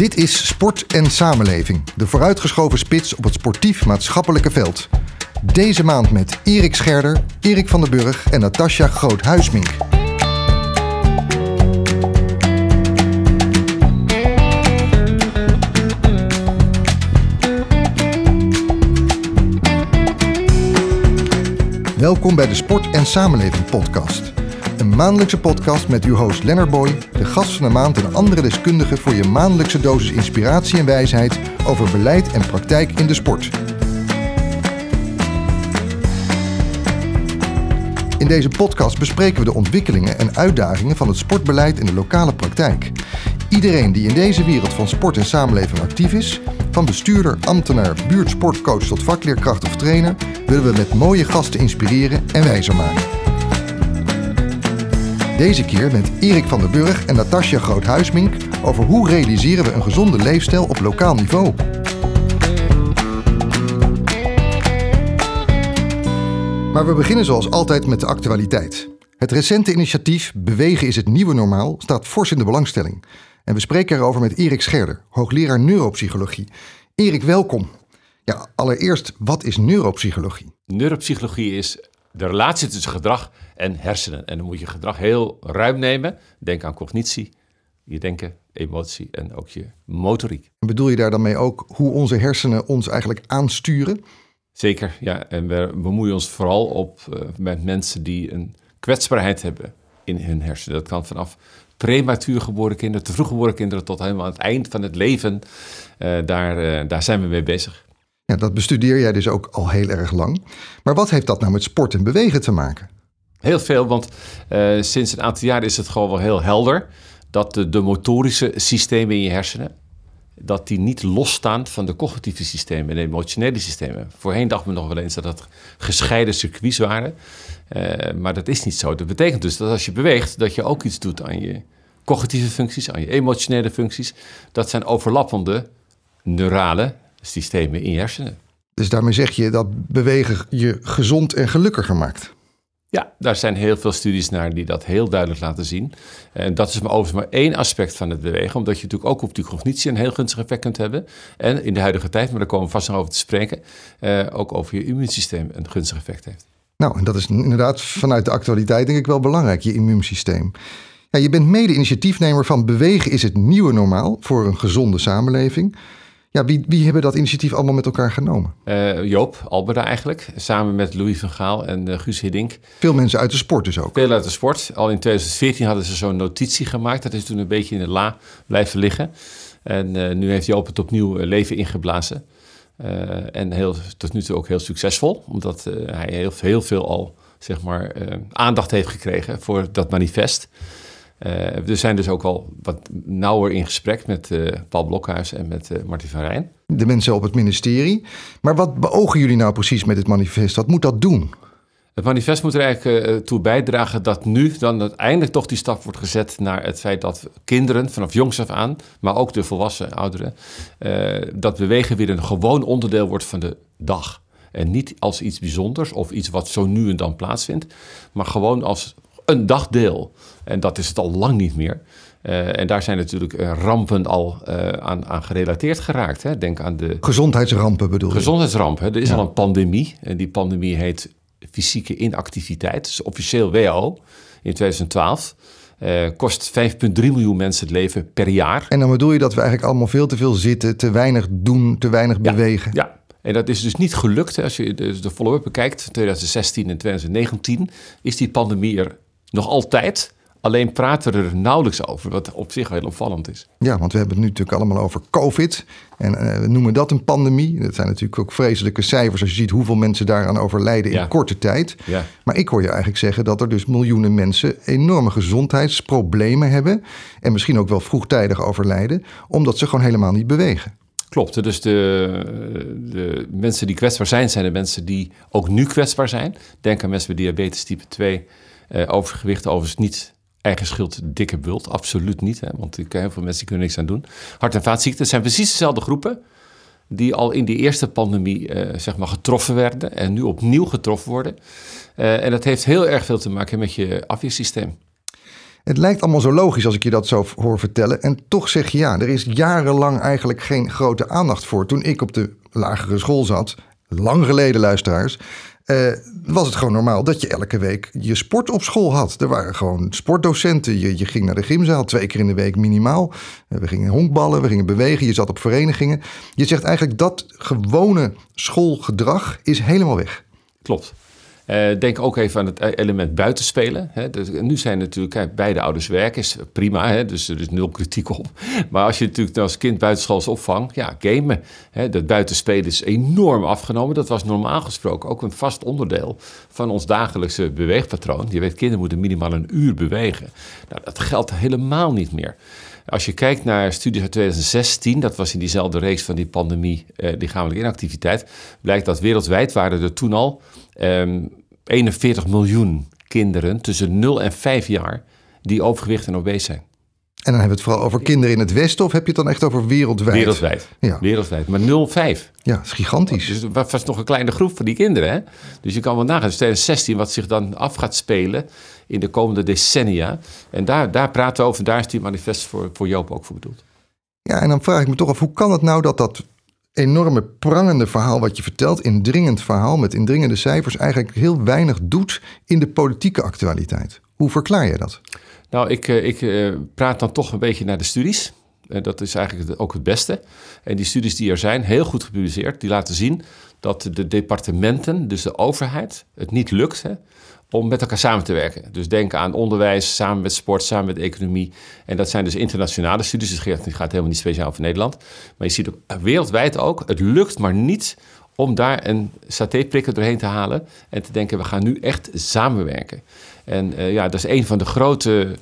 Dit is Sport en Samenleving, de vooruitgeschoven spits op het sportief-maatschappelijke veld. Deze maand met Erik Scherder, Erik van den Burg en Natasja Groot-Huismink. Welkom bij de Sport en Samenleving podcast. Een maandelijkse podcast met uw host Lennart Boy, de gast van de maand en andere deskundigen voor je maandelijkse dosis inspiratie en wijsheid over beleid en praktijk in de sport. In deze podcast bespreken we de ontwikkelingen en uitdagingen van het sportbeleid in de lokale praktijk. Iedereen die in deze wereld van sport en samenleving actief is, van bestuurder, ambtenaar, buurtsportcoach tot vakleerkracht of trainer, willen we met mooie gasten inspireren en wijzer maken. Deze keer met Erik van der Burg en Natasja Groot-Huismink over hoe realiseren we een gezonde leefstijl op lokaal niveau. Maar we beginnen zoals altijd met de actualiteit. Het recente initiatief Bewegen is het nieuwe normaal staat fors in de belangstelling. En we spreken erover met Erik Scherder, hoogleraar neuropsychologie. Erik, welkom. Ja, allereerst, wat is neuropsychologie? Neuropsychologie is de relatie tussen gedrag en hersenen. En dan moet je gedrag heel ruim nemen. Denk aan cognitie, je denken, emotie en ook je motoriek. Bedoel je daar dan mee ook hoe onze hersenen ons eigenlijk aansturen? Zeker, ja. En we bemoeien ons vooral op uh, met mensen die een kwetsbaarheid hebben in hun hersenen. Dat kan vanaf prematuur geboren kinderen, te vroeg geboren kinderen tot helemaal aan het eind van het leven. Uh, daar, uh, daar zijn we mee bezig. Ja, dat bestudeer jij dus ook al heel erg lang. Maar wat heeft dat nou met sport en bewegen te maken? Heel veel, want uh, sinds een aantal jaar is het gewoon wel heel helder dat de, motorische systemen in je hersenen, dat die niet losstaan van de cognitieve systemen en de emotionele systemen. Voorheen dachten we nog wel eens dat dat gescheiden circuits waren, uh, maar dat is niet zo. Dat betekent dus dat als je beweegt, dat je ook iets doet aan je cognitieve functies, aan je emotionele functies. Dat zijn overlappende neurale systemen in je hersenen. Dus daarmee zeg je dat bewegen je gezond en gelukkiger maakt? Ja, daar zijn heel veel studies naar die dat heel duidelijk laten zien. En dat is maar overigens maar één aspect van het bewegen, omdat je natuurlijk ook op die cognitie een heel gunstig effect kunt hebben. En in de huidige tijd, maar daar komen we vast nog over te spreken, eh, ook over je immuunsysteem een gunstig effect heeft. Nou, en dat is inderdaad vanuit de actualiteit denk ik wel belangrijk, je immuunsysteem. Ja, je bent mede-initiatiefnemer van Bewegen is het nieuwe normaal voor een gezonde samenleving. Ja, wie, wie hebben dat initiatief allemaal met elkaar genomen? Uh, Joop Alberda eigenlijk, samen met Louis van Gaal en uh, Guus Hiddink. Veel mensen uit de sport dus ook? Veel uit de sport. Al in 2014 hadden ze zo'n notitie gemaakt. Dat is toen een beetje in de la blijven liggen. En uh, nu heeft Joop het opnieuw leven ingeblazen. en heel, tot nu toe ook heel succesvol. Omdat hij heel, heel veel al zeg maar, aandacht heeft gekregen voor dat manifest. We zijn dus ook al wat nauwer in gesprek met uh, Paul Blokhuis en met uh, Martin van Rijn. De mensen op het ministerie. Maar wat beogen jullie nou precies met dit manifest? Wat moet dat doen? Het manifest moet er eigenlijk toe bijdragen dat nu dan uiteindelijk toch die stap wordt gezet naar het feit dat kinderen vanaf jongs af aan, maar ook de volwassen ouderen, dat bewegen weer een gewoon onderdeel wordt van de dag. En niet als iets bijzonders of iets wat zo nu en dan plaatsvindt, maar gewoon als een dagdeel. En dat is het al lang niet meer. Uh, en daar zijn natuurlijk uh, rampen al uh, aan, aan, gerelateerd geraakt. Hè. Denk aan de... Gezondheidsrampen bedoel je? Gezondheidsrampen. Er is ja. al een pandemie. En die pandemie heet fysieke inactiviteit. Dus officieel WHO in 2012. kost 5,3 miljoen mensen het leven per jaar. En dan bedoel je dat we eigenlijk allemaal veel te veel zitten, te weinig doen, te weinig ja. bewegen? Ja, en dat is dus niet gelukt. Als je de, de follow-up bekijkt, 2016 en 2019, is die pandemie er nog altijd. Alleen praten we er nauwelijks over, wat op zich heel opvallend is. Ja, want we hebben het nu natuurlijk allemaal over COVID. En uh, we noemen dat een pandemie. Dat zijn natuurlijk ook vreselijke cijfers als je ziet hoeveel mensen daaraan overlijden ja. in korte tijd. Ja. Maar ik hoor je eigenlijk zeggen dat er dus miljoenen mensen enorme gezondheidsproblemen hebben. En misschien ook wel vroegtijdig overlijden, omdat ze gewoon helemaal niet bewegen. Klopt, dus de, de mensen die kwetsbaar zijn, zijn de mensen die ook nu kwetsbaar zijn. Denk aan mensen met diabetes type 2, uh, overgewicht, overigens niet eigen schuld dikke bult. Absoluut niet, hè, want ik, heel veel mensen die kunnen niks aan doen. Hart- en vaatziekten zijn precies dezelfde groepen die al in die eerste pandemie uh, zeg maar getroffen werden en nu opnieuw getroffen worden. Uh, en dat heeft heel erg veel te maken met je afweersysteem. Het lijkt allemaal zo logisch als ik je dat zo hoor vertellen. En toch zeg je ja, er is jarenlang eigenlijk geen grote aandacht voor. Toen ik op de lagere school zat, lang geleden luisteraars, uh, was het gewoon normaal dat je elke week je sport op school had. Er waren gewoon sportdocenten. Je, je ging naar de gymzaal twee keer in de week minimaal. We gingen honkballen, we gingen bewegen, je zat op verenigingen. Je zegt eigenlijk dat gewone schoolgedrag is helemaal weg. Klopt. Uh, denk ook even aan het element buitenspelen. Hè. Dus, nu zijn natuurlijk, kijk, beide ouders werken, is prima, hè, dus er is nul kritiek op. Maar als je natuurlijk als kind buitenschools opvangt, ja, gamen. Hè, dat buitenspelen is enorm afgenomen. Dat was normaal gesproken ook een vast onderdeel van ons dagelijkse beweegpatroon. Je weet, kinderen moeten minimaal een uur bewegen. Nou, dat geldt helemaal niet meer. Als je kijkt naar studies uit 2016, dat was in diezelfde reeks van die pandemie, eh, lichamelijke inactiviteit, blijkt dat wereldwijd waren er toen al 41 ehm, miljoen kinderen tussen 0 en 5 jaar die overgewicht en obese zijn. En dan hebben we het vooral over kinderen in het Westen, of heb je het dan echt over wereldwijd? Wereldwijd. Ja. Wereldwijd. Maar 0,5. Ja, dat is gigantisch. Dus het was nog een kleine groep van die kinderen. Hè? Dus je kan wel nagaan, dus 2016, wat zich dan af gaat spelen in de komende decennia. En daar, daar praten we over, daar is die manifest voor, voor Joop ook voor bedoeld. Ja, en dan vraag ik me toch af, hoe kan het nou dat dat enorme prangende verhaal wat je vertelt, indringend verhaal met indringende cijfers, eigenlijk heel weinig doet in de politieke actualiteit? Hoe verklaar je dat? Nou, ik, eh, ik eh, praat dan toch een beetje naar de studies. En dat is eigenlijk ook het beste. En die studies die er zijn, heel goed gepubliceerd, die laten zien dat de departementen, dus de overheid, het niet lukt hè, om met elkaar samen te werken. Dus denk aan onderwijs, samen met sport, samen met economie. En dat zijn dus internationale studies, dus het gaat helemaal niet speciaal over Nederland. Maar je ziet ook wereldwijd ook, het lukt maar niet om daar een satéprikker doorheen te halen en te denken, we gaan nu echt samenwerken. En uh, ja, dat is een van de grote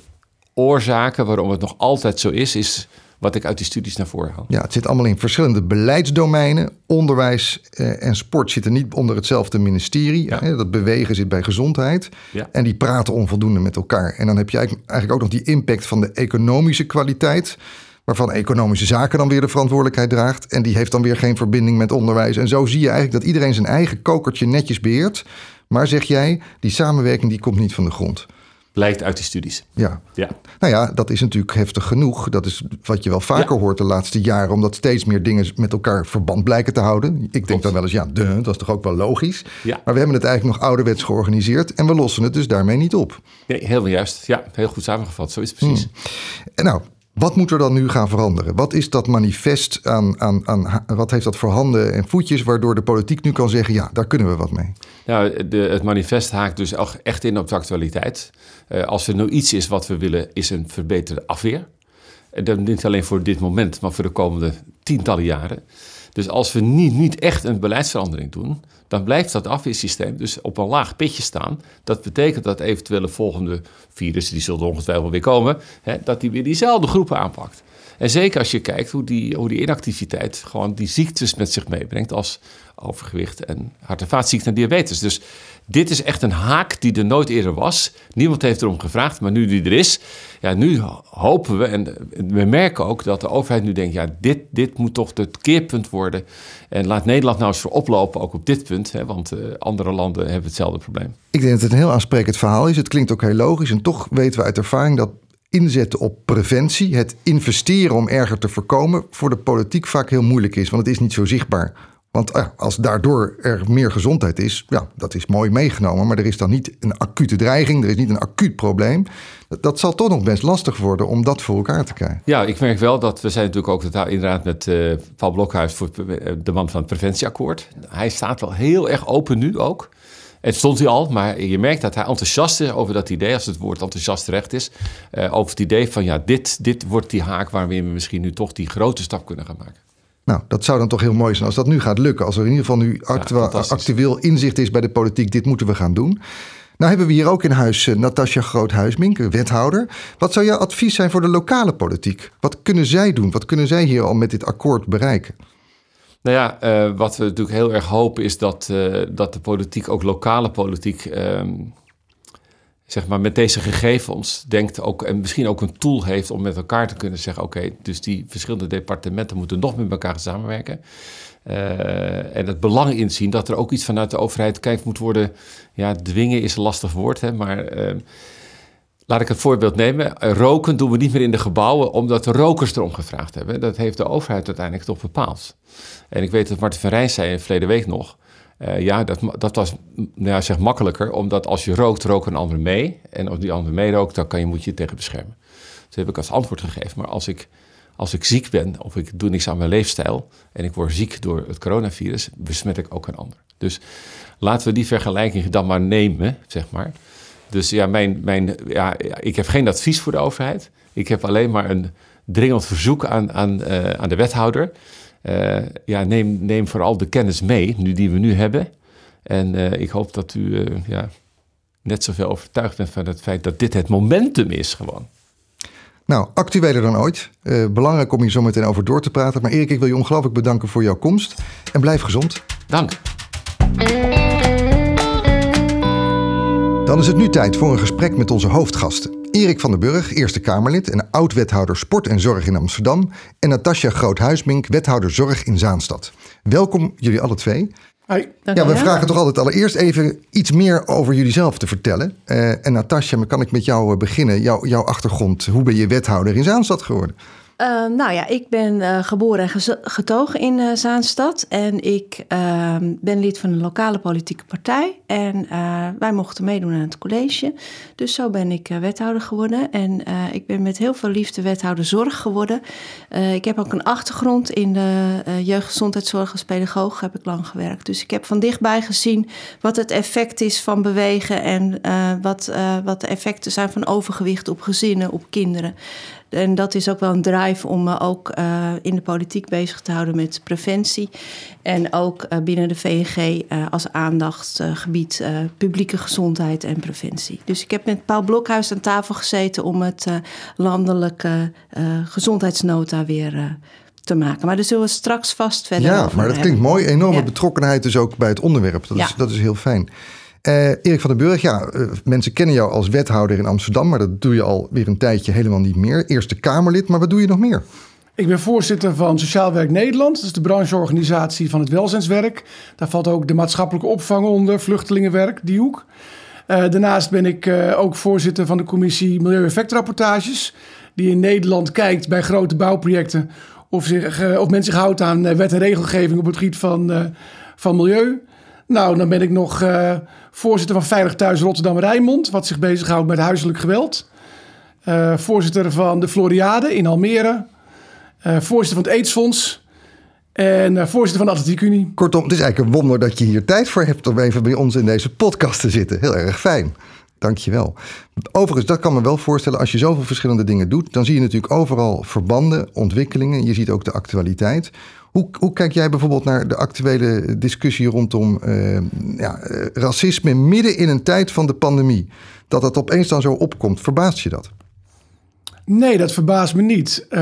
oorzaken waarom het nog altijd zo is, is wat ik uit die studies naar voren haal. Ja, het zit allemaal in verschillende beleidsdomeinen. Onderwijs eh, en sport zitten niet onder hetzelfde ministerie. Ja. Dat bewegen zit bij gezondheid. Ja. En die praten onvoldoende met elkaar. En dan heb je eigenlijk ook nog die impact van de economische kwaliteit waarvan economische zaken dan weer de verantwoordelijkheid draagt. En die heeft dan weer geen verbinding met onderwijs. En zo zie je eigenlijk dat iedereen zijn eigen kokertje netjes beheert. Maar zeg jij, die samenwerking die komt niet van de grond. Blijkt uit die studies. Ja. ja. Nou ja, dat is natuurlijk heftig genoeg. Dat is wat je wel vaker hoort de laatste jaren, omdat steeds meer dingen met elkaar verband blijken te houden. Ik denk dan wel eens, ja, de, dat is toch ook wel logisch. Ja. Maar we hebben het eigenlijk nog ouderwets georganiseerd en we lossen het dus daarmee niet op. Nee, heel juist. Ja, heel goed samengevat. Zo is het precies. Hmm. En nou, wat moet er dan nu gaan veranderen? Wat is dat manifest aan, aan, aan wat heeft dat voor handen en voetjes waardoor de politiek nu kan zeggen, ja, daar kunnen we wat mee? Nou, de, het manifest haakt dus echt in op de actualiteit. Uh, als er nou iets is wat we willen, is een verbeterde afweer. En dat niet alleen voor dit moment, maar voor de komende tientallen jaren. Dus als we niet, niet echt een beleidsverandering doen, dan blijft dat afweersysteem dus op een laag pitje staan. Dat betekent dat eventuele volgende virussen, die zullen ongetwijfeld weer komen, hè, dat die weer diezelfde groepen aanpakt. En zeker als je kijkt hoe die, hoe die inactiviteit gewoon die ziektes met zich meebrengt als overgewicht en hart- en vaatziekten en diabetes. Dus dit is echt een haak die er nooit eerder was. Niemand heeft erom gevraagd, maar nu die er is, ja, nu hopen we en we merken ook dat de overheid nu denkt, ja, dit, dit moet toch het keerpunt worden. En laat Nederland nou eens voor oplopen, ook op dit punt, hè, want uh, andere landen hebben hetzelfde probleem. Ik denk dat het een heel aansprekend verhaal is. Het klinkt ook heel logisch en toch weten we uit ervaring dat inzetten op preventie, het investeren om erger te voorkomen, voor de politiek vaak heel moeilijk is, want het is niet zo zichtbaar. Want eh, als daardoor er meer gezondheid is, ja, dat is mooi meegenomen. Maar er is dan niet een acute dreiging, er is niet een acuut probleem. Dat, dat zal toch nog best lastig worden om dat voor elkaar te krijgen. Ja, ik merk wel dat we zijn natuurlijk ook inderdaad met uh, Paul Blokhuis voor de man van het preventieakkoord. Hij staat wel heel erg open nu ook. Het stond hij al, maar je merkt dat hij enthousiast is over dat idee, als het woord enthousiast terecht is. Uh, over het idee van ja, dit, dit wordt die haak waarmee we misschien nu toch die grote stap kunnen gaan maken. Nou, dat zou dan toch heel mooi zijn als dat nu gaat lukken. Als er in ieder geval nu actueel inzicht is bij de politiek, dit moeten we gaan doen. Nou hebben we hier ook in huis uh, Natasja Groothuismink, wethouder. Wat zou jouw advies zijn voor de lokale politiek? Wat kunnen zij doen? Wat kunnen zij hier al met dit akkoord bereiken? Nou ja, uh, wat we natuurlijk heel erg hopen is dat, uh, dat de politiek, ook lokale politiek, ehm, zeg maar met deze gegevens denkt ook en misschien ook een tool heeft om met elkaar te kunnen zeggen: oké, dus die verschillende departementen moeten nog met elkaar samenwerken. Uh, en het belang inzien dat er ook iets vanuit de overheid kijkt moet worden. Ja, dwingen is een lastig woord, hè, maar Laat ik het voorbeeld nemen. Roken doen we niet meer in de gebouwen omdat de rokers erom gevraagd hebben. Dat heeft de overheid uiteindelijk toch bepaald. En ik weet dat Martin van Rijn zei verleden week nog. Uh, ja, dat, dat was nou ja, zeg makkelijker, omdat als je rookt, roken een ander mee. En als die ander mee rookt, dan kan je, moet je je tegen beschermen. Dat heb ik als antwoord gegeven. Maar als ik, als ik ziek ben of ik doe niks aan mijn leefstijl en ik word ziek door het coronavirus, besmet ik ook een ander. Dus laten we die vergelijking dan maar nemen, zeg maar. Dus ja, mijn, mijn, ja, ik heb geen advies voor de overheid. Ik heb alleen maar een dringend verzoek aan, aan, uh, aan de wethouder. Uh, ja, neem, neem vooral de kennis mee, nu die we nu hebben. En uh, ik hoop dat u ja, net zoveel overtuigd bent van het feit dat dit het momentum is gewoon. Nou, actueler dan ooit. belangrijk om hier zo meteen over door te praten. Maar Erik, ik wil je ongelooflijk bedanken voor jouw komst. En blijf gezond. Dank. Dan is het nu tijd voor een gesprek met onze hoofdgasten. Erik van den Burg, Eerste Kamerlid en oud-wethouder Sport en Zorg in Amsterdam. En Natasja Groot-Huismink, wethouder Zorg in Zaanstad. Welkom jullie alle twee. Hoi. Ja, we vragen toch altijd allereerst even iets meer over jullie zelf te vertellen. Uh, en Natasja, kan ik met jou eh, beginnen? Jouw, jouw achtergrond, hoe ben je wethouder in Zaanstad geworden? Uh, nou ja, ik ben uh, geboren en getogen in uh, Zaanstad. En ik ehm, ben lid van een lokale politieke partij. En wij mochten meedoen aan het college. Dus zo ben ik wethouder geworden. En ik ben met heel veel liefde wethouder zorg geworden. ik heb ook een achtergrond in de jeugdgezondheidszorg als pedagoog. Heb ik lang gewerkt. Dus ik heb van dichtbij gezien wat het effect is van bewegen. En wat, wat de effecten zijn van overgewicht op gezinnen, op kinderen. En dat is ook wel een drive om me ook uh, in de politiek bezig te houden met preventie. En ook uh, binnen de VNG als aandachtsgebied publieke gezondheid en preventie. Dus ik heb met Paul Blokhuis aan tafel gezeten om het landelijke gezondheidsnota weer te maken. Maar daar zullen we straks vast verder Ja, maar dat klinkt mooi. Enorme ja. betrokkenheid dus ook bij het onderwerp. Dat, ja. is, dat is heel fijn. Uh, Erik van den Burg, ja, uh, mensen kennen jou als wethouder in Amsterdam, maar dat doe je al weer een tijdje helemaal niet meer. Eerste Kamerlid, maar wat doe je nog meer? Ik ben voorzitter van Sociaal Werk Nederland. Dat is de brancheorganisatie van het welzijnswerk. Daar valt ook de maatschappelijke opvang onder, vluchtelingenwerk, die hoek. Uh, daarnaast ben ik ook voorzitter van de commissie Milieueffectrapportages. Die in Nederland kijkt bij grote bouwprojecten of, zich, of men zich houdt aan wet en regelgeving op het gebied van, van milieu. Nou, dan ben ik nog uh, voorzitter van Veilig Thuis Rotterdam-Rijnmond, wat zich bezighoudt met huiselijk geweld. Uh, voorzitter van de Floriade in Almere. Uh, voorzitter van het AIDS-fonds. En voorzitter van de Atletiek Unie. Kortom, het is eigenlijk een wonder dat je hier tijd voor hebt om even bij ons in deze podcast te zitten. Heel erg fijn. Dankjewel. Overigens, dat kan me wel voorstellen. Als je zoveel verschillende dingen doet, dan zie je natuurlijk overal verbanden, ontwikkelingen. Je ziet ook de actualiteit. Hoe, hoe kijk jij bijvoorbeeld naar de actuele discussie rondom uh, ja, eh, racisme midden in een tijd van de pandemie? Dat dat opeens dan zo opkomt, verbaast je dat? Nee, dat verbaast me niet. Uh,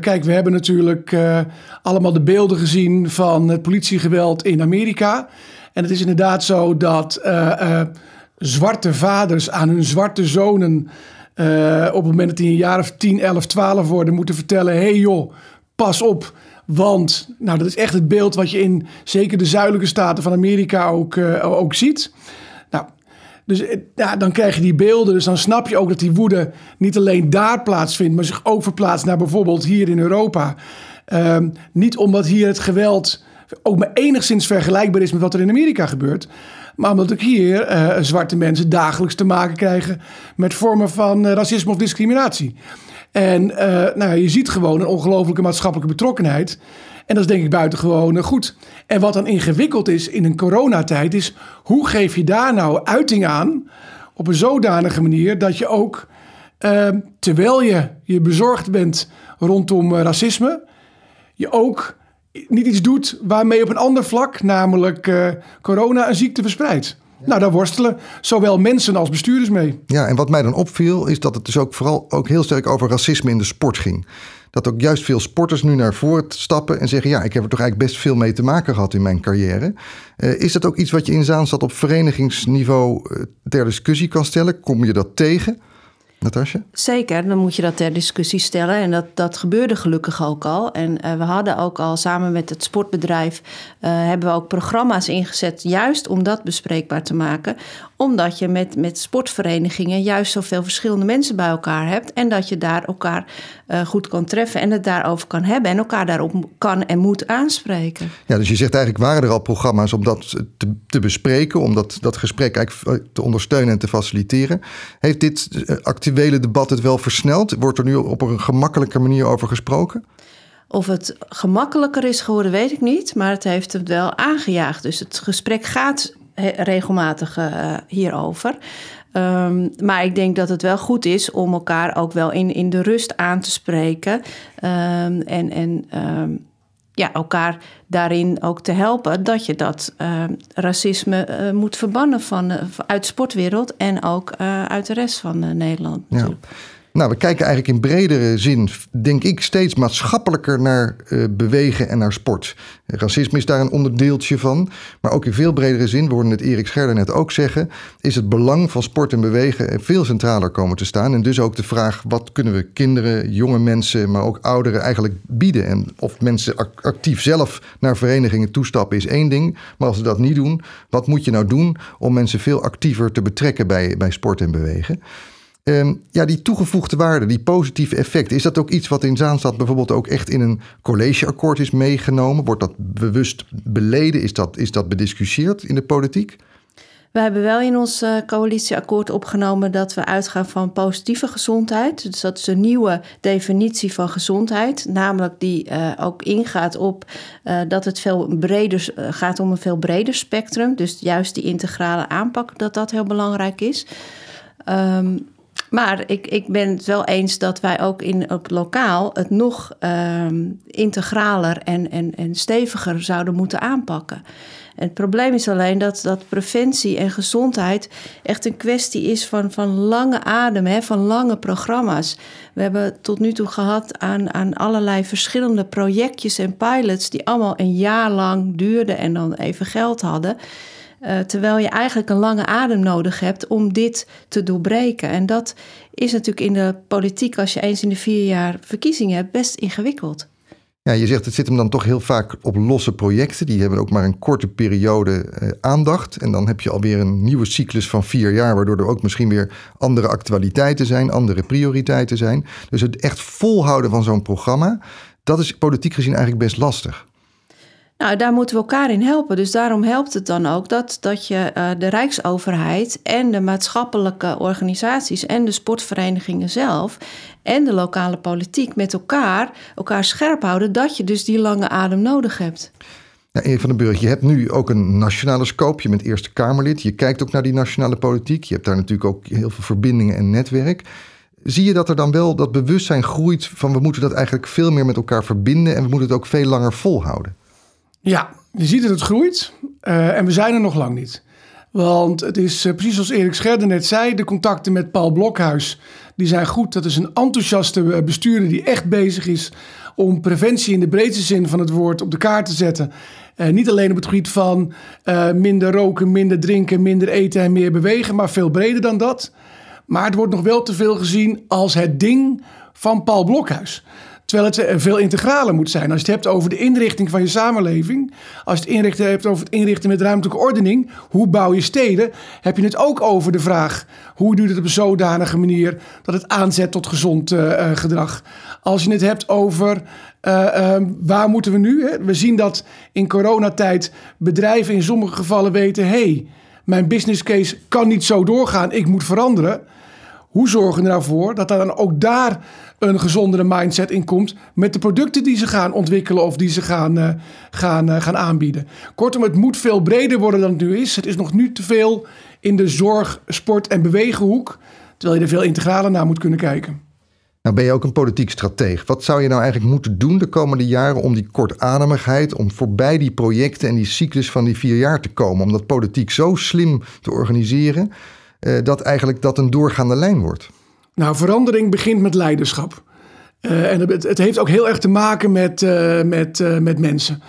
kijk, we hebben natuurlijk allemaal de beelden gezien van het politiegeweld in Amerika. En het is inderdaad zo dat zwarte vaders aan hun zwarte zonen. op het moment dat die een jaar of 10, 11, 12 worden, moeten vertellen: hé hey joh, pas op. Want nou, dat is echt het beeld wat je in zeker de zuidelijke staten van Amerika ook, uh, ook ziet. Nou, dus eh, ja, dan krijg je die beelden. Dus dan snap je ook dat die woede niet alleen daar plaatsvindt, maar zich ook verplaatst naar bijvoorbeeld hier in Europa. Uh, niet omdat hier het geweld ook maar enigszins vergelijkbaar is met wat er in Amerika gebeurt. Maar omdat ook hier uh, zwarte mensen dagelijks te maken krijgen met vormen van racisme of discriminatie. En uh, nou, je ziet gewoon een ongelofelijke maatschappelijke betrokkenheid. En dat is denk ik buitengewoon goed. En wat dan ingewikkeld is in een coronatijd is... hoe geef je daar nou uiting aan op een zodanige manier... dat je ook, uh, terwijl je je bezorgd bent rondom uh, racisme... je ook niet iets doet waarmee op een ander vlak... namelijk corona een ziekte verspreidt. Nou, daar worstelen zowel mensen als bestuurders mee. Ja, en wat mij dan opviel is dat het dus ook vooral ook heel sterk over racisme in de sport ging. Dat ook juist veel sporters nu naar voren stappen en zeggen: Ja, ik heb er toch eigenlijk best veel mee te maken gehad in mijn carrière. Uh, is dat ook iets wat je in Zaanstad op verenigingsniveau uh, ter discussie kan stellen? Kom je dat tegen? Natasja? Zeker, dan moet je dat ter discussie stellen. En dat, dat gebeurde gelukkig ook al. En uh, we hadden ook al samen met het sportbedrijf... Uh, hebben we ook programma's ingezet... juist om dat bespreekbaar te maken. Omdat je met, met sportverenigingen... juist zoveel verschillende mensen bij elkaar hebt... en dat je daar elkaar uh, goed kan treffen... en het daarover kan hebben... en elkaar daarop kan en moet aanspreken. Ja, dus je zegt eigenlijk... waren er al programma's om dat te, te bespreken... om dat, dat gesprek eigenlijk te ondersteunen en te faciliteren. Heeft dit actief actuele debat het wel versneld? Wordt er nu op een gemakkelijke manier over gesproken? Of het gemakkelijker is geworden, weet ik niet. Maar het heeft het wel aangejaagd. Dus het gesprek gaat regelmatig uh, hierover. Um, maar ik denk dat het wel goed is om elkaar ook wel in, in de rust aan te spreken. Um, en en um, ja, elkaar daarin ook te helpen dat je dat uh, racisme uh, moet verbannen van, uh, uit de sportwereld en ook uit de rest van Nederland. Ja. Nou, we kijken eigenlijk in bredere zin, denk ik, steeds maatschappelijker naar uh, bewegen en naar sport. Racisme is daar een onderdeeltje van. Maar ook in veel bredere zin, we hoorden het Erik Scherder net ook zeggen, is het belang van sport en bewegen veel centraler komen te staan. En dus ook de vraag, wat kunnen we kinderen, jonge mensen, maar ook ouderen eigenlijk bieden? En of mensen actief zelf naar verenigingen toestappen is één ding. Maar als ze dat niet doen, wat moet je nou doen om mensen veel actiever te betrekken bij, bij sport en bewegen? Um, ja, die toegevoegde waarde, die positieve effecten, is dat ook iets wat in Zaanstad bijvoorbeeld ook echt in een collegeakkoord is meegenomen? Wordt dat bewust beleden? Is dat, is dat bediscussieerd in de politiek? We hebben wel in ons uh, coalitieakkoord opgenomen dat we uitgaan van positieve gezondheid. Dus dat is een nieuwe definitie van gezondheid. Namelijk die uh, ook ingaat op uh, dat het veel breder gaat om een veel breder spectrum. Dus juist die integrale aanpak, dat dat heel belangrijk is. Um, maar ik, ik ben het wel eens dat wij ook in, op lokaal het nog um, integraler en, en, en steviger zouden moeten aanpakken. En het probleem is alleen dat, dat preventie en gezondheid echt een kwestie is van, van lange adem, hè, van lange programma's. We hebben tot nu toe gehad aan, aan allerlei verschillende projectjes en pilots die allemaal een jaar lang duurden en dan even geld hadden. Uh, terwijl je eigenlijk een lange adem nodig hebt om dit te doorbreken. En dat is natuurlijk in de politiek, als je eens in de vier jaar verkiezingen hebt, best ingewikkeld. Ja, je zegt het zit hem dan toch heel vaak op losse projecten. Die hebben ook maar een korte periode eh, aandacht. En dan heb je alweer een nieuwe cyclus van vier jaar, waardoor er ook misschien weer andere actualiteiten zijn, andere prioriteiten zijn. Dus het echt volhouden van zo'n programma, dat is politiek gezien eigenlijk best lastig. Nou, daar moeten we elkaar in helpen. Dus daarom helpt het dan ook dat, dat je uh, de Rijksoverheid en de maatschappelijke organisaties en de sportverenigingen zelf en de lokale politiek met elkaar elkaar scherp houden dat je dus die lange adem nodig hebt. Ja, van den Burg, je hebt nu ook een nationale scope. Je bent Eerste Kamerlid. Je kijkt ook naar die nationale politiek. Je hebt daar natuurlijk ook heel veel verbindingen en netwerk. Zie je dat er dan wel dat bewustzijn groeit van we moeten dat eigenlijk veel meer met elkaar verbinden en we moeten het ook veel langer volhouden? Ja, je ziet dat het groeit uh, en we zijn er nog lang niet. Want het is uh, precies zoals Erik Scherder net zei, de contacten met Paul Blokhuis, die zijn goed. Dat is een enthousiaste eh, bestuurder die echt bezig is om preventie in de breedste zin van het woord op de kaart te zetten. Niet alleen op het gebied van minder roken, minder drinken, minder eten en meer bewegen, maar veel breder dan dat. Maar het wordt nog wel te veel gezien als het ding van Paul Blokhuis. Terwijl het eh, veel integraler moet zijn. Als je het hebt over de inrichting van je samenleving. Als je het inrichten hebt over het inrichten met ruimtelijke ordening. Hoe bouw je steden? Heb je het ook over de vraag. Hoe doe je het op een zodanige manier dat het aanzet tot gezond uh, gedrag? Als je het hebt over uh, waar moeten we nu? Hè? We zien dat in coronatijd bedrijven in sommige gevallen weten... hey, mijn business case kan niet zo doorgaan. Ik moet veranderen. Hoe zorgen we er dat er dan ook daar een gezondere mindset in komt met de producten die ze gaan ontwikkelen of die ze gaan, uh, gaan, uh, gaan aanbieden. Kortom, het moet veel breder worden dan het nu is. Het is nog nu te veel in de zorg, sport en bewegenhoek, terwijl je er veel integraler naar moet kunnen kijken. Nou ben je ook een politiek strateeg. Wat zou je nou eigenlijk moeten doen de komende jaren om die kortademigheid, om voorbij die projecten en die cyclus van die vier jaar te komen? Om dat politiek zo slim te organiseren dat eigenlijk dat een doorgaande lijn wordt. Nou, verandering begint met leiderschap. Uh, en het, het, heeft ook heel erg te maken met, uh, met, met mensen.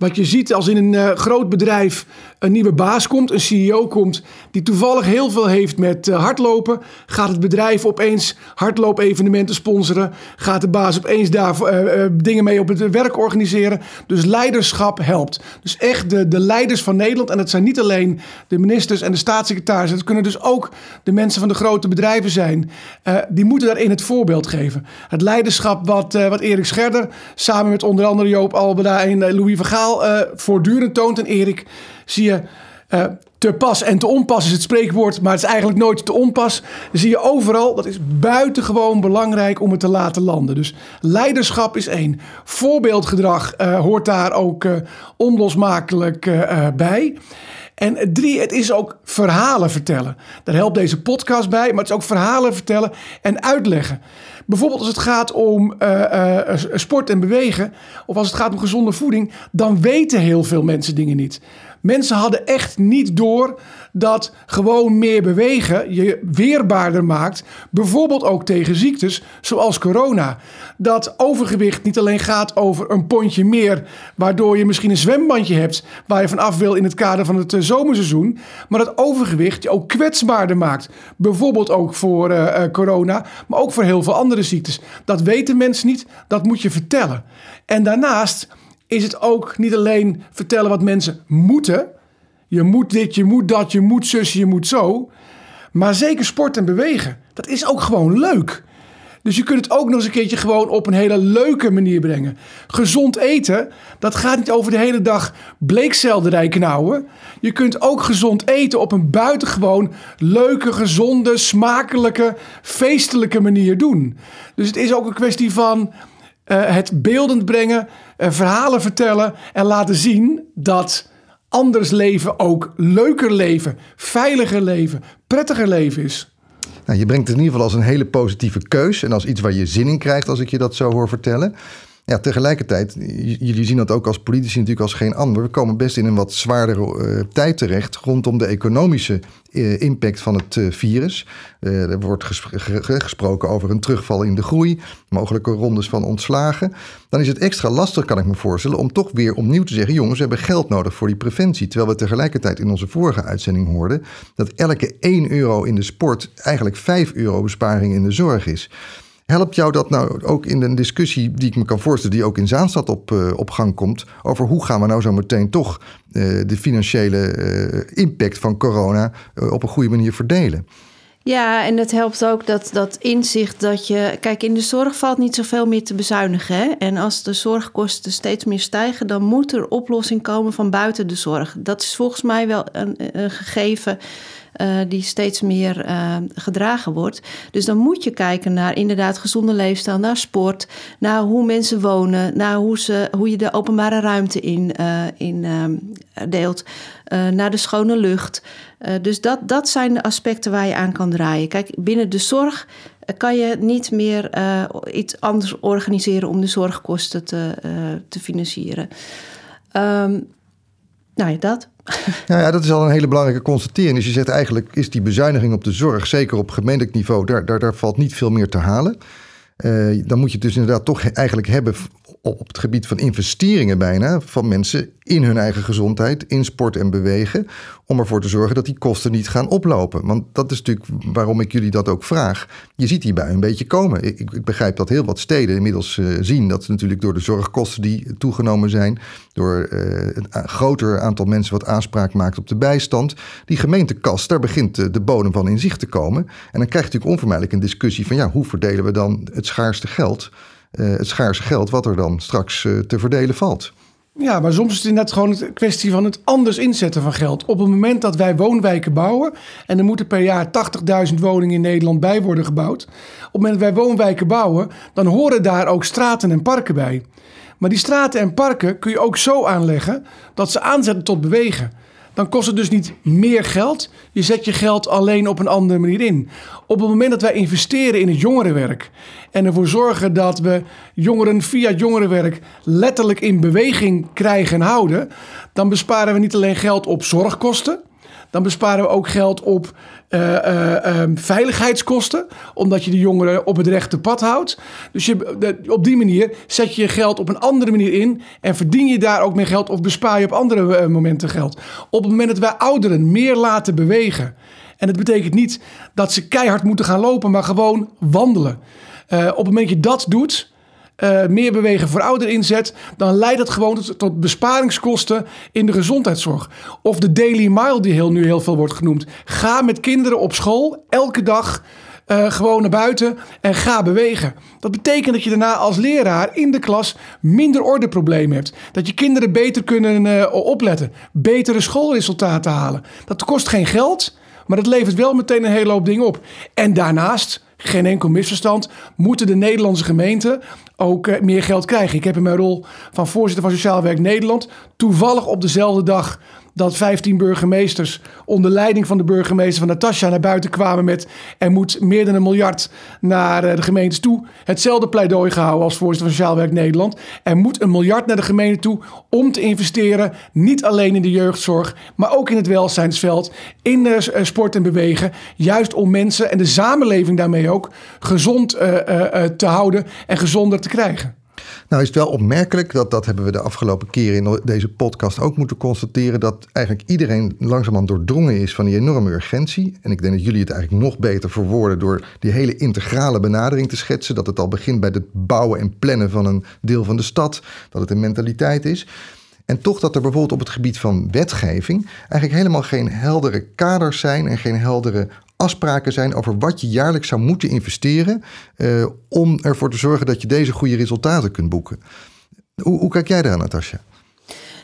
Wat je ziet als in een uh, groot bedrijf een nieuwe baas komt, een CEO komt, die toevallig heel veel heeft met uh, hardlopen, gaat het bedrijf opeens hardloopevenementen sponsoren, gaat de baas opeens daar uh, dingen mee op het werk organiseren. Dus leiderschap helpt. Dus echt de, de leiders van Nederland, en het zijn niet alleen de ministers en de staatssecretarissen, het kunnen dus ook de mensen van de grote bedrijven zijn, die moeten daarin het voorbeeld geven. Het leiderschap wat, wat Erik Scherder samen met onder andere Joop Albeda en Louis Gaal voortdurend toont en Erik zie je uh, te pas en te onpas is het spreekwoord, maar het is eigenlijk nooit te onpas. zie je overal, dat is buitengewoon belangrijk om het te laten landen. Dus leiderschap is één. Voorbeeldgedrag uh, hoort daar ook onlosmakelijk bij. En drie, het is ook verhalen vertellen. Daar helpt deze podcast bij, maar het is ook verhalen vertellen en uitleggen. Bijvoorbeeld als het gaat om sport en bewegen, of als het gaat om gezonde voeding, dan weten heel veel mensen dingen niet. Mensen hadden echt niet door dat gewoon meer bewegen je weerbaarder maakt. Bijvoorbeeld ook tegen ziektes zoals corona. Dat overgewicht niet alleen gaat over een pondje meer, waardoor je misschien een zwembandje hebt waar je vanaf wil in het kader van het eh, zomerseizoen. Maar dat overgewicht je ook kwetsbaarder maakt. Bijvoorbeeld ook voor uh, corona, maar ook voor heel veel andere ziektes. Dat weten mensen niet, dat moet je vertellen. En daarnaast is het ook niet alleen vertellen wat mensen moeten. Je moet dit, je moet dat, je moet zus, je moet zo. Maar zeker sport en bewegen. Dat is ook gewoon leuk. Dus je kunt het ook nog eens een keertje gewoon op een hele leuke manier brengen. Gezond eten, dat gaat niet over de hele dag bleekselderij knauwen. Je kunt ook gezond eten op een buitengewoon leuke, gezonde, smakelijke, feestelijke manier doen. Dus het is ook een kwestie van uh, het beeldend brengen, verhalen vertellen en laten zien dat anders leven ook leuker leven, veiliger leven, prettiger leven is. Nou, je brengt het in ieder geval als een hele positieve keus en als iets waar je zin in krijgt als ik je dat zo hoor vertellen. Ja, tegelijkertijd, jullie zien dat ook als politici natuurlijk als geen ander. We komen best in een wat zwaardere uh, tijd terecht rondom de economische uh, impact van het uh, virus. er wordt gesproken over een terugval in de groei, mogelijke rondes van ontslagen. Dan is het extra lastig, kan ik me voorstellen, om toch weer opnieuw te zeggen: jongens, we hebben geld nodig voor die preventie. Terwijl we tegelijkertijd in onze vorige uitzending hoorden dat elke 1 euro in de sport eigenlijk 5 euro besparing in de zorg is. Helpt jou dat nou ook in een discussie die ik me kan voorstellen, die ook in Zaanstad op, uh, op gang komt, over hoe gaan we nou zo meteen toch uh, de financiële uh, impact van corona op een goede manier verdelen? Ja, en het helpt ook dat, dat inzicht dat je. Kijk, in de zorg valt niet zoveel meer te bezuinigen. Hè? En als de zorgkosten steeds meer stijgen, dan moet er oplossing komen van buiten de zorg. Dat is volgens mij wel een, een gegeven uh, die steeds meer uh, gedragen wordt. Dus dan moet je kijken naar inderdaad gezonde leefstijl, naar sport, naar hoe mensen wonen, naar hoe, ze, hoe je de openbare ruimte in, uh, in deelt, naar de schone lucht. dus dat, dat zijn de aspecten waar je aan kan draaien. Kijk, binnen de zorg kan je niet meer iets anders organiseren om de zorgkosten te, te financieren. Um, nou ja, dat. Nou ja, dat is al een hele belangrijke constatering. Dus je zegt eigenlijk is die bezuiniging op de zorg, zeker op gemeentelijk niveau, daar, daar, daar valt niet veel meer te halen. Uh, dan moet je het dus inderdaad toch eigenlijk hebben op het gebied van investeringen bijna van mensen in hun eigen gezondheid, in sport en bewegen, om ervoor te zorgen dat die kosten niet gaan oplopen. Want dat is natuurlijk waarom ik jullie dat ook vraag. Je ziet die bij een beetje komen. Ik, ik begrijp dat heel wat steden inmiddels uh, zien dat natuurlijk door de zorgkosten die toegenomen zijn, door uh, een groter aantal mensen wat aanspraak maakt op de bijstand, die gemeentekast, daar begint de, de bodem van in zicht te komen. En dan krijg je natuurlijk onvermijdelijk een discussie van ja, hoe verdelen we dan het schaarste geld? uh, het schaarse geld wat er dan straks te verdelen valt. Ja, maar soms is het inderdaad gewoon een kwestie van het anders inzetten van geld. Op het moment dat wij woonwijken bouwen, en er moeten per jaar 80.000 woningen in Nederland bij worden gebouwd. Op het moment dat wij woonwijken bouwen, dan horen daar ook straten en parken bij. Maar die straten en parken kun je ook zo aanleggen dat ze aanzetten tot bewegen dan kost het dus niet meer geld. Je zet je geld alleen op een andere manier in. Op het moment dat wij investeren in het jongerenwerk en ervoor zorgen dat we jongeren via het jongerenwerk letterlijk in beweging krijgen en houden, dan besparen we niet alleen geld op zorgkosten. Dan besparen we ook geld op uh, uh, um, veiligheidskosten, omdat je de jongeren op het rechte pad houdt. Dus je, op die manier zet je je geld op een andere manier in en verdien je daar ook meer geld of bespaar je op andere uh, momenten geld. Op het moment dat wij ouderen meer laten bewegen, en dat betekent niet dat ze keihard moeten gaan lopen, maar gewoon wandelen. op het moment dat je dat doet, uh, meer bewegen voor ouderen inzet, dan leidt dat gewoon tot, besparingskosten in de gezondheidszorg. Of de daily mile, die heel, nu heel veel wordt genoemd. Ga met kinderen op school elke dag. Uh, gewoon naar buiten en ga bewegen. Dat betekent dat je daarna als leraar in de klas minder ordeproblemen hebt. Dat je kinderen beter kunnen uh, opletten, betere schoolresultaten halen. Dat kost geen geld, maar dat levert wel meteen een hele hoop dingen op. En daarnaast geen enkel misverstand, moeten de Nederlandse gemeenten ook eh, meer geld krijgen. Ik heb in mijn rol van voorzitter van Sociaal Werk Nederland toevallig op dezelfde dag dat 15 burgemeesters onder leiding van de burgemeester van Natasja naar buiten kwamen met er moet meer dan een miljard naar eh, de gemeentes toe. Hetzelfde pleidooi gehouden als voorzitter van Sociaal Werk Nederland. Er moet een miljard naar de gemeente toe om te investeren, niet alleen in de jeugdzorg, maar ook in het welzijnsveld, in eh, sport en bewegen. Juist om mensen en de samenleving daarmee ook gezond uh, te houden en gezonder te krijgen. Nou is het wel opmerkelijk, dat, dat hebben we de afgelopen keren in deze podcast ook moeten constateren, dat eigenlijk iedereen langzamerhand doordrongen is van die enorme urgentie. En ik denk dat jullie het eigenlijk nog beter verwoorden door die hele integrale benadering te schetsen. Dat het al begint bij het bouwen en plannen van een deel van de stad, dat het een mentaliteit is. En toch dat er bijvoorbeeld op het gebied van wetgeving eigenlijk helemaal geen heldere kaders zijn en geen heldere afspraken zijn over wat je jaarlijks zou moeten investeren uh, om ervoor te zorgen dat je deze goede resultaten kunt boeken. Hoe, hoe kijk jij daar, Natasja?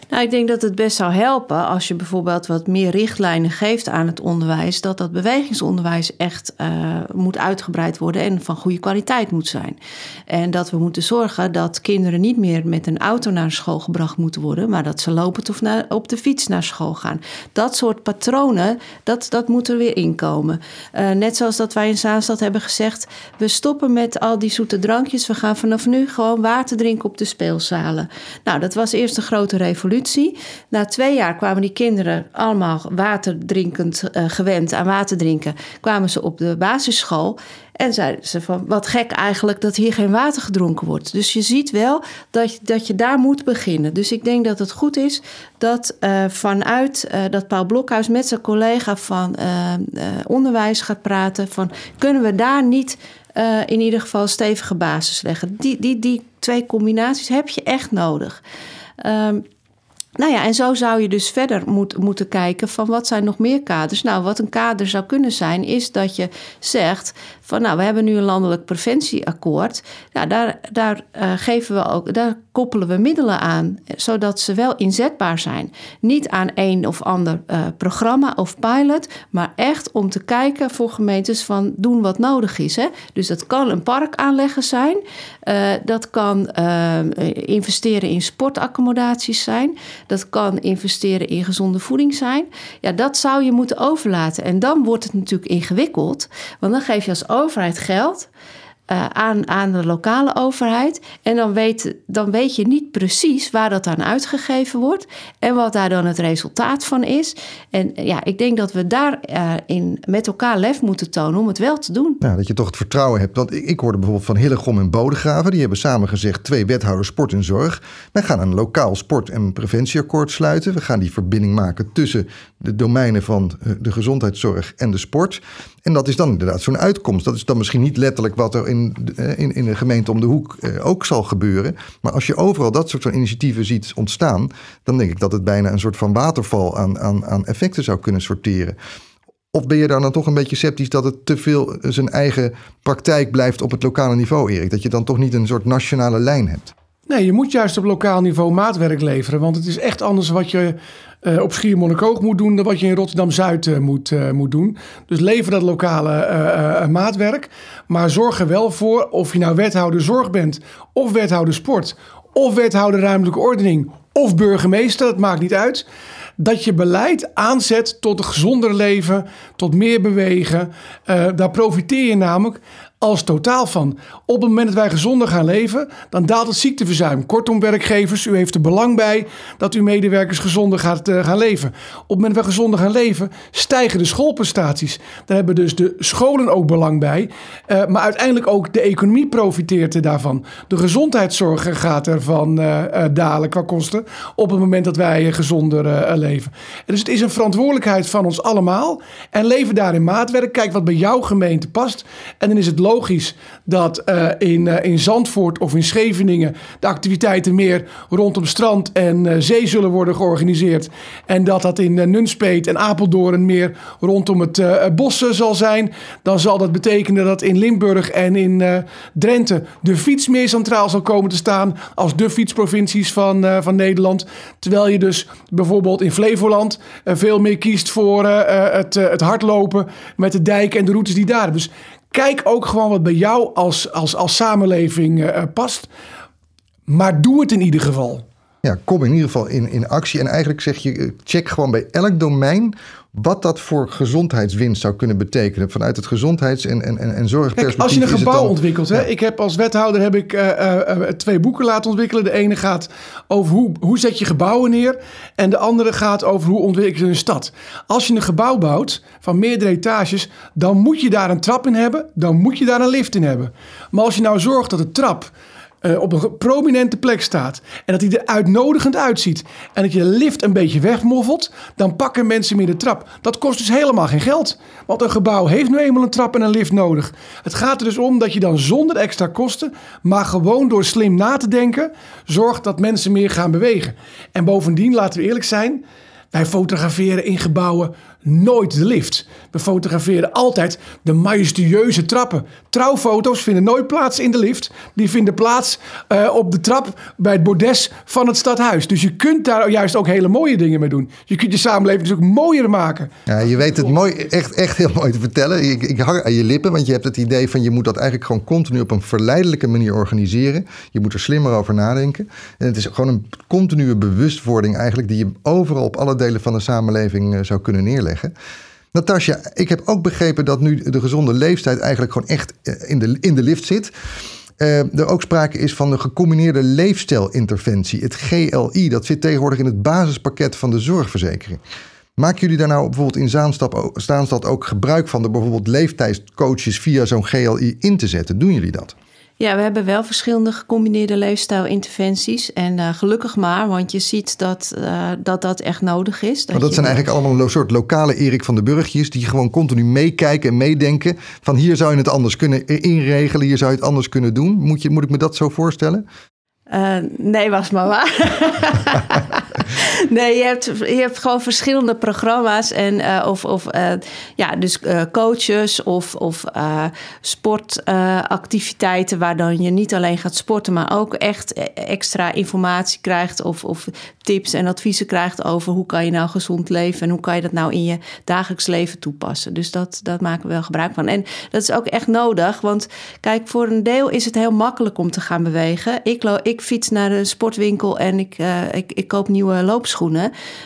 Nou, ik denk dat het best zou helpen als je bijvoorbeeld wat meer richtlijnen geeft aan het onderwijs, dat dat bewegingsonderwijs echt uh, moet uitgebreid worden en van goede kwaliteit moet zijn. En dat we moeten zorgen dat kinderen niet meer met een auto naar school gebracht moeten worden, maar dat ze lopend of op de fiets naar school gaan. Dat soort patronen, dat, dat moet er weer inkomen. Uh, net zoals dat wij in Zaanstad hebben gezegd, we stoppen met al die zoete drankjes, we gaan vanaf nu gewoon water drinken op de speelzalen. Nou, dat was eerst een grote revolutie. Na twee jaar kwamen die kinderen allemaal waterdrinkend uh, gewend aan water drinken. Kwamen ze op de basisschool en zeiden ze van wat gek eigenlijk dat hier geen water gedronken wordt. Dus je ziet wel dat, dat je daar moet beginnen. Dus ik denk dat het goed is dat uh, vanuit uh, dat Paul Blokhuis met zijn collega van onderwijs gaat praten. Van kunnen we daar niet in ieder geval stevige basis leggen? Die, die, die twee combinaties heb je echt nodig. Um, nou ja, en zo zou je dus verder moet, moeten kijken van wat zijn nog meer kaders. Nou, wat een kader zou kunnen zijn, is dat je zegt van nou, we hebben nu een landelijk preventieakkoord. Ja, daar, daar uh, geven we ook, daar koppelen we middelen aan, zodat ze wel inzetbaar zijn. Niet aan een of ander uh, programma of pilot, maar echt om te kijken voor gemeentes van doen wat nodig is. Hè? Dus dat kan een park aanleggen zijn, dat kan investeren in sportaccommodaties zijn. Dat kan investeren in gezonde voeding zijn. Ja, dat zou je moeten overlaten. En dan wordt het natuurlijk ingewikkeld. Want dan geef je als overheid geld. Uh, aan, aan de lokale overheid. En dan weet, dan weet je niet precies waar dat aan uitgegeven wordt en wat daar dan het resultaat van is. En ja, ik denk dat we daarin in met elkaar lef moeten tonen om het wel te doen. Ja, dat je toch het vertrouwen hebt. Want ik, ik hoorde bijvoorbeeld van Hillegom en Bodegraven, die hebben samen gezegd: twee wethouders sport en zorg. Wij gaan een lokaal sport- en preventieakkoord sluiten. We gaan die verbinding maken tussen de domeinen van eh, de gezondheidszorg en de sport. En dat is dan inderdaad zo'n uitkomst. Dat is dan misschien niet letterlijk wat er in, eh, in, in de gemeente om de hoek eh, ook zal gebeuren. Maar als je overal dat soort van initiatieven ziet ontstaan, dan denk ik dat het bijna een soort van waterval aan, aan, aan effecten zou kunnen sorteren. Of ben je daar dan toch een beetje sceptisch dat het te veel zijn eigen praktijk blijft op het lokale niveau, Erik? Dat je dan toch niet een soort nationale lijn hebt? Nee, je moet juist op lokaal niveau maatwerk leveren. Want het is echt anders wat je uh, op Schiermonnikoog moet doen dan wat je in Rotterdam-Zuid uh, moet, uh, moet doen. Dus lever dat lokale maatwerk. Maar zorg er wel voor, of je nou wethouder zorg bent, of wethouder sport, of wethouder ruimtelijke ordening, of burgemeester, dat maakt niet uit. Dat je beleid aanzet tot een gezonder leven, tot meer bewegen. daar profiteer je namelijk als totaal van. Op het moment dat wij gezonder gaan leven, dan daalt het ziekteverzuim. Kortom, werkgevers, u heeft er belang bij dat uw medewerkers gezonder gaat, uh, gaan leven. Op het moment dat wij gezonder gaan leven, stijgen de schoolprestaties. Daar hebben dus de scholen ook belang bij. Uh, maar uiteindelijk ook de economie profiteert er daarvan. De gezondheidszorg gaat ervan uh, dalen qua kosten op het moment dat wij gezonder leven. En dus het is een verantwoordelijkheid van ons allemaal. En leven daarin maatwerk. Kijk wat bij jouw gemeente past. En dan is het logisch dat uh, in, uh, in Zandvoort of in Scheveningen de activiteiten meer rondom strand en uh, zee zullen worden georganiseerd. En dat dat in Nunspeet en Apeldoorn meer rondom het bos zal zijn. Dan zal dat betekenen dat in Limburg en in Drenthe de fiets meer centraal zal komen te staan als de fietsprovincies van, van Nederland. Terwijl je dus bijvoorbeeld in Flevoland veel meer kiest voor het, het hardlopen met de dijk en de routes die daar. Dus kijk ook gewoon wat bij jou als, als, als samenleving uh, past. Maar doe het in ieder geval. Ja, kom in ieder geval in, in actie. En eigenlijk zeg je, eh, check gewoon bij elk domein wat dat voor gezondheidswinst zou kunnen betekenen vanuit het gezondheids- en, en, en zorgperspectief. als je een gebouw ontwikkelt, hè? ik heb als wethouder heb ik uh, uh, twee boeken laten ontwikkelen. De ene gaat over hoe, hoe zet je gebouwen neer en de andere gaat over hoe ontwikkel je een stad. Als je een gebouw bouwt van meerdere etages, dan moet je daar een trap in hebben, dan moet je daar een lift in hebben. Maar als je nou zorgt dat de trap uh, op een prominente plek staat en dat hij er uitnodigend uitziet en dat je de lift een beetje wegmoffelt, dan pakken mensen meer de trap. Dat kost dus helemaal geen geld, want een gebouw heeft nu eenmaal een trap en een lift nodig. Het gaat er dus om dat je dan zonder extra kosten, maar gewoon door slim na te denken, zorgt dat mensen meer gaan bewegen. En bovendien, laten we eerlijk zijn, wij fotograferen in gebouwen nooit de lift. We fotograferen altijd de majestueuze trappen. Trouwfoto's vinden nooit plaats in de lift. Die vinden plaats uh, op de trap bij het bordes van het stadhuis. Dus je kunt daar juist ook hele mooie dingen mee doen. Je kunt je samenleving dus ook mooier maken. Ja, je weet het mooi, echt, echt heel mooi te vertellen. Ik, ik hang aan je lippen, want je hebt het idee van je moet dat eigenlijk gewoon continu op een verleidelijke manier organiseren. Je moet er slimmer over nadenken. En het is gewoon een continue bewustwording eigenlijk die je overal op alle delen van de samenleving uh, zou kunnen neerleggen. Natasja, ik heb ook begrepen dat nu de gezonde leeftijd eigenlijk gewoon echt eh, in de, in de lift zit. Uh, er ook sprake is van de gecombineerde leefstijlinterventie, het GLI. Dat zit tegenwoordig in het basispakket van de zorgverzekering. Maken jullie daar nou bijvoorbeeld in Zaanstad ook gebruik van... de bijvoorbeeld leeftijdscoaches via zo'n GLI in te zetten? Doen jullie dat? Ja, we hebben wel verschillende gecombineerde leefstijlinterventies. En uh, gelukkig maar, want je ziet dat, uh, dat dat echt nodig is. Dat maar dat zijn eigenlijk allemaal een soort lokale Erik van de Burgjes... die gewoon continu meekijken en meedenken... van hier zou je het anders kunnen inregelen, hier zou je het anders kunnen doen. Moet, je, moet ik me dat zo voorstellen? Uh, nee, was maar waar. nee, je hebt, je hebt gewoon verschillende programma's. En, uh, of, of uh, ja, dus coaches of, of sportactiviteiten... waar dan je niet alleen gaat sporten... maar ook echt extra informatie krijgt... of, of tips en adviezen krijgt over hoe kan je nou gezond leven... en hoe kan je dat nou in je dagelijks leven toepassen. Dus dat, dat maken we wel gebruik van. En dat is ook echt nodig, want kijk, voor een deel is het heel makkelijk om te gaan bewegen. Ik, ik fiets naar de sportwinkel en ik, ik, ik koop nieuwe loopschoenen.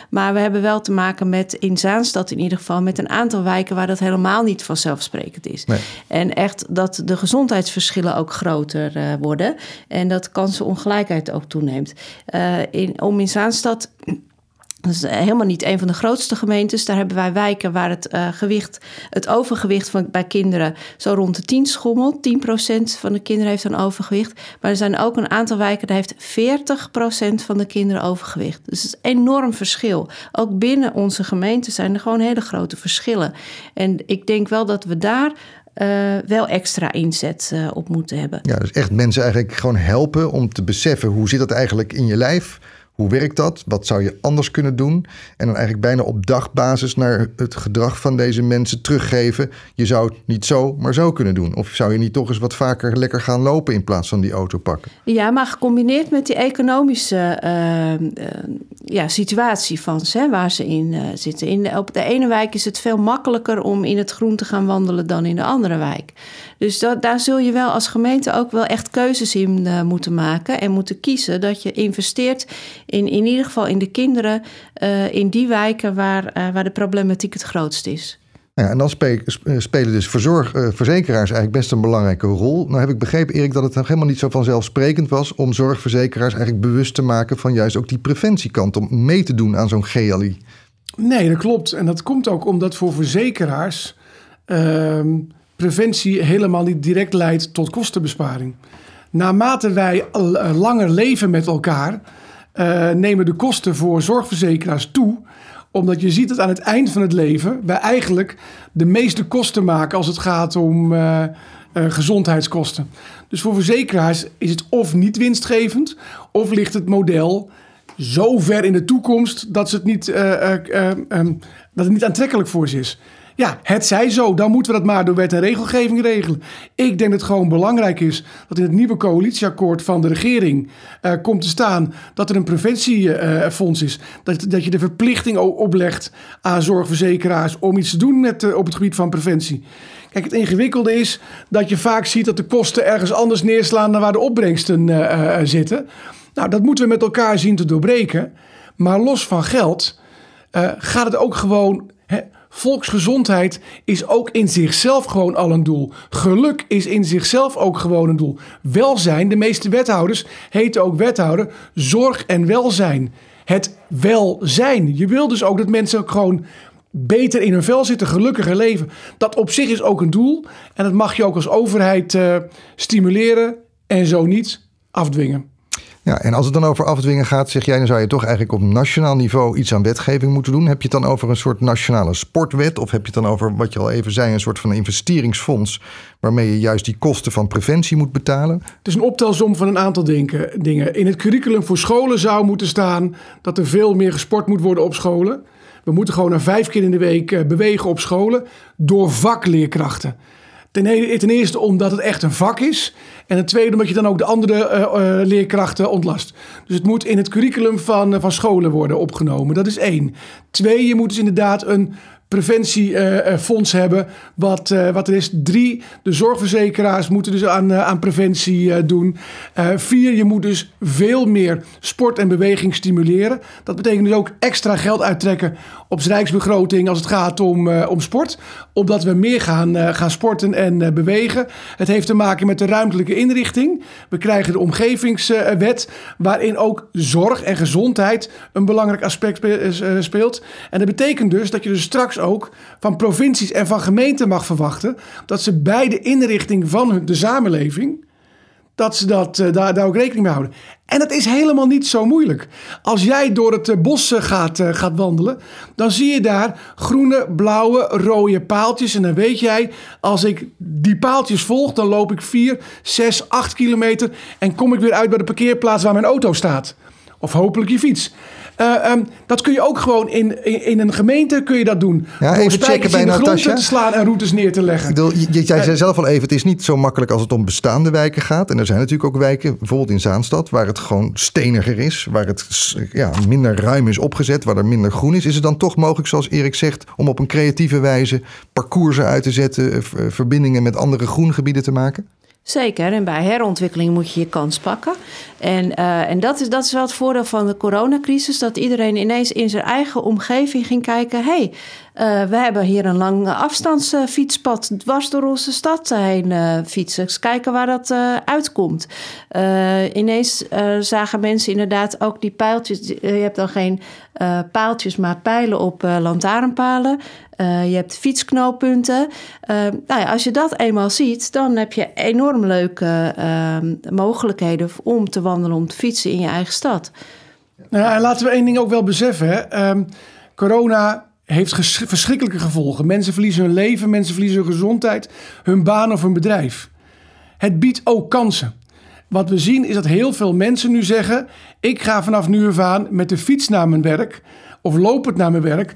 Maar we hebben wel te maken met, in Zaanstad in ieder geval, met een aantal wijken waar dat helemaal niet vanzelfsprekend is. Nee. En echt dat de gezondheidsverschillen ook groter uh, worden. En dat kansenongelijkheid ook toeneemt. Uh, in, om in Zaanstad dat is helemaal niet een van de grootste gemeentes. Daar hebben wij wijken waar het uh, gewicht, het overgewicht van, bij kinderen zo rond de 10 schommelt. 10% van de kinderen heeft een overgewicht. Maar er zijn ook een aantal wijken, daar heeft 40% van de kinderen overgewicht. Dus het is een enorm verschil. Ook binnen onze gemeente zijn er gewoon hele grote verschillen. En ik denk wel dat we daar uh, wel extra inzet op moeten hebben. Ja, dus echt mensen eigenlijk gewoon helpen om te beseffen hoe zit dat eigenlijk in je lijf hoe werkt dat? Wat zou je anders kunnen doen? En dan eigenlijk bijna op dagbasis naar het gedrag van deze mensen teruggeven. Je zou het niet zo, maar zo kunnen doen. Of zou je niet toch eens wat vaker lekker gaan lopen in plaats van die auto pakken? Ja, maar gecombineerd met die economische uh, uh, ja, situatie van ze, waar ze in uh, zitten. In de, op de ene wijk is het veel makkelijker om in het groen te gaan wandelen dan in de andere wijk. Dus dat, daar zul je wel als gemeente ook wel echt keuzes in uh, moeten maken en moeten kiezen. Dat je investeert in, in ieder geval in de kinderen uh, in die wijken waar, uh, waar de problematiek het grootst is. Nou ja, en dan spelen dus verzorg, uh, verzekeraars eigenlijk best een belangrijke rol. Nou heb ik begrepen, Erik, dat het helemaal niet zo vanzelfsprekend was om zorgverzekeraars eigenlijk bewust te maken van juist ook die preventiekant, om mee te doen aan zo'n GLI. Nee, dat klopt. En dat komt ook omdat voor verzekeraars uh, preventie helemaal niet direct leidt tot kostenbesparing. Naarmate wij uh, langer leven met elkaar, uh, nemen de kosten voor zorgverzekeraars toe omdat je ziet dat aan het eind van het leven wij eigenlijk de meeste kosten maken als het gaat om uh, gezondheidskosten. Dus voor verzekeraars is het of niet winstgevend, of ligt het model zo ver in de toekomst dat, ze het, niet, um, dat het niet aantrekkelijk voor ze is. Ja, het zij zo. Dan moeten we dat maar door wet en regelgeving regelen. Ik denk dat het gewoon belangrijk is dat in het nieuwe coalitieakkoord van de regering uh, komt te staan dat er een preventiefonds is. Dat, dat je de verplichting oplegt aan zorgverzekeraars om iets te doen met, uh, op het gebied van preventie. Kijk, het ingewikkelde is dat je vaak ziet dat de kosten ergens anders neerslaan dan waar de opbrengsten zitten. Nou, dat moeten we met elkaar zien te doorbreken. Maar los van geld gaat het ook gewoon. Hè, Volksgezondheid is ook in zichzelf gewoon al een doel. Geluk is in zichzelf ook gewoon een doel. Welzijn, de meeste wethouders heten ook wethouder, zorg en welzijn. Het welzijn. Je wil dus ook dat mensen gewoon beter in hun vel zitten, gelukkiger leven. Dat op zich is ook een doel. En dat mag je ook als overheid uh, stimuleren en zo niet afdwingen. Ja, en als het dan over afdwingen gaat, zeg jij, dan zou je toch eigenlijk op nationaal niveau iets aan wetgeving moeten doen. Heb je het dan over een soort nationale sportwet? Of heb je het dan over, wat je al even zei, een soort van investeringsfonds waarmee je juist die kosten van preventie moet betalen? Het is een optelsom van een aantal dingen. In het curriculum voor scholen zou moeten staan dat er veel meer gesport moet worden op scholen. We moeten gewoon naar vijf keer in de week eh, bewegen op scholen door vakleerkrachten. Ten, e-, ten, eerste omdat het echt een vak is. En ten tweede omdat je dan ook de andere uh, uh, leerkrachten ontlast. Dus het moet in het curriculum van, uh, van scholen worden opgenomen. Dat is één. Twee, je moet dus inderdaad een preventiefonds hebben. Wat, wat er is. Drie, de zorgverzekeraars moeten dus aan, aan preventie doen. vier, je moet dus veel meer sport en beweging stimuleren. Dat betekent dus ook extra geld uittrekken op rijksbegroting als het gaat om, om sport. Omdat we meer gaan, gaan sporten en bewegen. Het heeft te maken met de ruimtelijke inrichting. We krijgen de omgevingswet, waarin ook zorg en gezondheid een belangrijk aspect speelt. En dat betekent dus dat je dus straks ook van provincies en van gemeenten mag verwachten dat ze bij de inrichting van de samenleving dat ze dat, uh, daar, daar ook rekening mee houden. En dat is helemaal niet zo moeilijk. Als jij door het uh, bos uh, gaat, gaat wandelen, dan zie je daar groene, blauwe, rode paaltjes. En dan weet jij, als ik die paaltjes volg, dan loop ik 4, 6, 8 kilometer en kom ik weer uit bij de parkeerplaats waar mijn auto staat. Of hopelijk je fiets. Uh, um, dat kun je ook gewoon in, in, in, een gemeente kun je dat doen. Ja, even checken bij Natasja. te slaan en routes neer te leggen. Ik bedoel, jij zei uh, zelf al even, het is niet zo makkelijk als het om bestaande wijken gaat. En er zijn natuurlijk ook wijken, bijvoorbeeld in Zaanstad, waar het gewoon steniger is. Waar het ja, minder ruim is opgezet, waar er minder groen is. Is het dan toch mogelijk, zoals Erik zegt, om op een creatieve wijze parcoursen uit te zetten, verbindingen met andere groengebieden te maken? Zeker, en bij herontwikkeling moet je je kans pakken. En, uh, en dat, is, dat is wel het voordeel van de coronacrisis, dat iedereen ineens in zijn eigen omgeving ging kijken: hey, uh, we hebben hier een lang afstandsfietspad dwars door onze stad heen uh, fietsen. Eens kijken waar dat uitkomt. ineens zagen mensen inderdaad ook die pijltjes. Je hebt dan geen paaltjes, maar pijlen op lantaarnpalen. Uh, je hebt fietsknooppunten. Uh, nou ja, als je dat eenmaal ziet, dan heb je enorm leuke uh, mogelijkheden om te wandelen, om te fietsen in je eigen stad. Nou en laten we één ding ook wel beseffen. Um, corona heeft verschrikkelijke gevolgen. Mensen verliezen hun leven, mensen verliezen hun gezondheid, hun baan of hun bedrijf. Het biedt ook kansen. Wat we zien is dat heel veel mensen nu zeggen: ik ga vanaf nu af aan met de fiets naar mijn werk of lopend naar mijn werk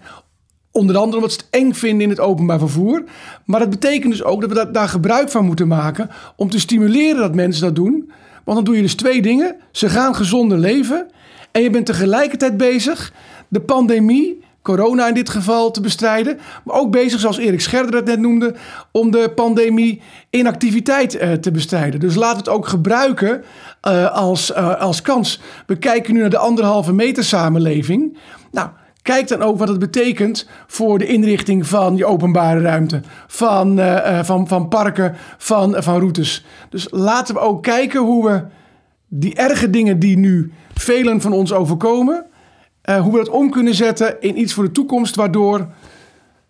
Onder andere omdat ze het eng vinden in het openbaar vervoer. Maar dat betekent dus ook dat we daar gebruik van moeten maken om te stimuleren dat mensen dat doen. Want dan doe je dus twee dingen. Ze gaan gezonder leven en je bent tegelijkertijd bezig de pandemie, corona in dit geval, te bestrijden. Maar ook bezig, zoals Erik Scherder het net noemde, om de pandemie inactiviteit uh, te bestrijden. Dus laten we het ook gebruiken uh, als, uh, als kans. We kijken nu naar de anderhalve meter samenleving. Nou, Kijk dan ook wat het betekent voor de inrichting van je openbare ruimte, van, uh, van, van parken, van, van routes. Dus laten we ook kijken hoe we die erge dingen die nu velen van ons overkomen, hoe we dat om kunnen zetten in iets voor de toekomst, waardoor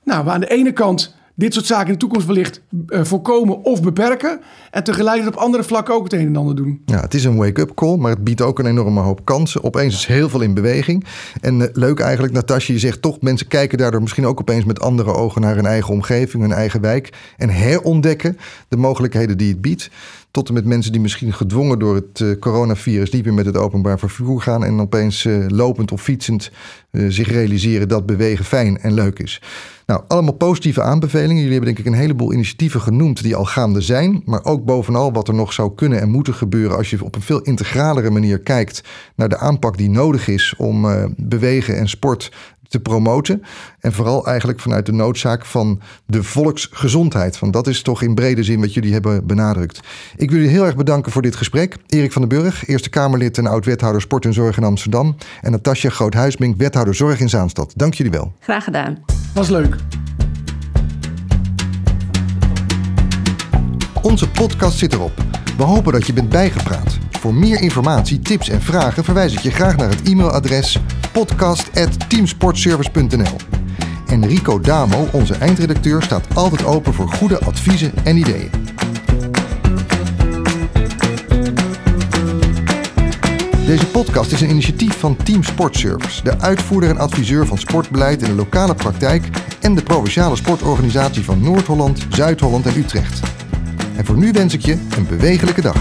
nou, we aan de ene kant dit soort zaken in de toekomst wellicht uh, voorkomen of beperken. En tegelijkertijd op andere vlakken ook het een en ander doen. Ja, het is een wake-up call, maar het biedt ook een enorme hoop kansen. Opeens is heel veel in beweging. En uh, leuk eigenlijk, Natasja, je zegt toch, mensen kijken daardoor misschien ook opeens met andere ogen naar hun eigen omgeving, hun eigen wijk. En herontdekken de mogelijkheden die het biedt. Tot en met mensen die misschien gedwongen door het uh, coronavirus niet meer met het openbaar vervoer gaan. En opeens lopend of fietsend zich realiseren dat bewegen fijn en leuk is. Nou, allemaal positieve aanbevelingen. Jullie hebben denk ik een heleboel initiatieven genoemd die al gaande zijn. Maar ook bovenal wat er nog zou kunnen en moeten gebeuren als je op een veel integralere manier kijkt naar de aanpak die nodig is om bewegen en sport te promoten. En vooral eigenlijk vanuit de noodzaak van de volksgezondheid. Want dat is toch in brede zin wat jullie hebben benadrukt. Ik wil jullie heel erg bedanken voor dit gesprek. Erik van den Burg, Eerste Kamerlid en oud-wethouder Sport en Zorg in Amsterdam. En Natasja Groothuismink, wethouder Zorg in Zaanstad. Dank jullie wel. Graag gedaan. Was leuk. Onze podcast zit erop. We hopen dat je bent bijgepraat. Voor meer informatie, tips en vragen verwijs ik je graag naar het e-mailadres podcast.teamsportservice.nl. En Rico Damo, onze eindredacteur, staat altijd open voor goede adviezen en ideeën. Deze podcast is een initiatief van Team Sportservice, de uitvoerder en adviseur van sportbeleid in de lokale praktijk en de provinciale sportorganisatie van Noord-Holland, Zuid-Holland en Utrecht. En voor nu wens ik je een bewegelijke dag.